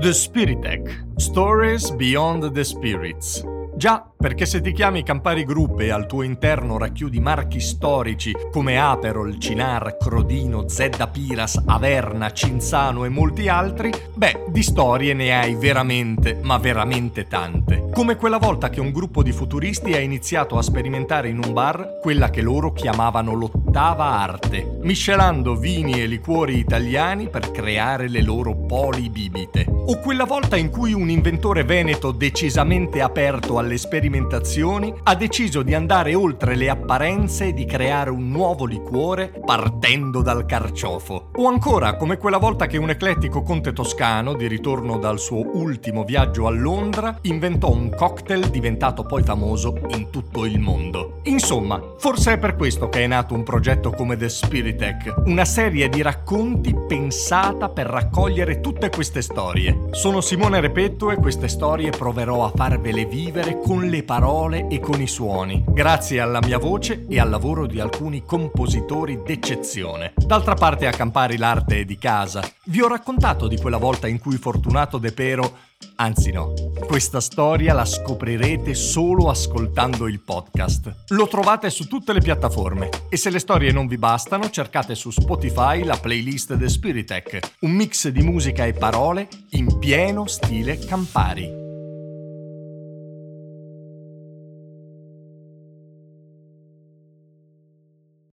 The Spiritech Stories Beyond the Spirits. Già, perché se ti chiami Campari Group e al tuo interno racchiudi marchi storici come Aperol, Cinar, Crodino, Zedda Piras, Averna, Cinzano e molti altri, beh, di storie ne hai veramente, ma veramente tante. Come quella volta che un gruppo di futuristi ha iniziato a sperimentare in un bar quella che loro chiamavano l'ottava arte, miscelando vini e liquori italiani per creare le loro polibibite. O quella volta in cui un inventore veneto decisamente aperto alle sperimentazioni ha deciso di andare oltre le apparenze e di creare un nuovo liquore partendo dal carciofo. O ancora, come quella volta che un eclettico conte toscano, di ritorno dal suo ultimo viaggio a Londra, inventò un cocktail diventato poi famoso in tutto il mondo. Insomma, forse è per questo che è nato un progetto come The Spiritech, una serie di racconti pensata per raccogliere tutte queste storie. Sono Simone Repetto e queste storie proverò a farvele vivere con le parole e con i suoni, grazie alla mia voce e al lavoro di alcuni compositori d'eccezione. D'altra parte a Campari l'arte è di casa. Vi ho raccontato di quella volta in cui Fortunato De Pero Anzi no, questa storia la scoprirete solo ascoltando il podcast. Lo trovate su tutte le piattaforme e se le storie non vi bastano cercate su Spotify la playlist The Spiritech, un mix di musica e parole in pieno stile Campari.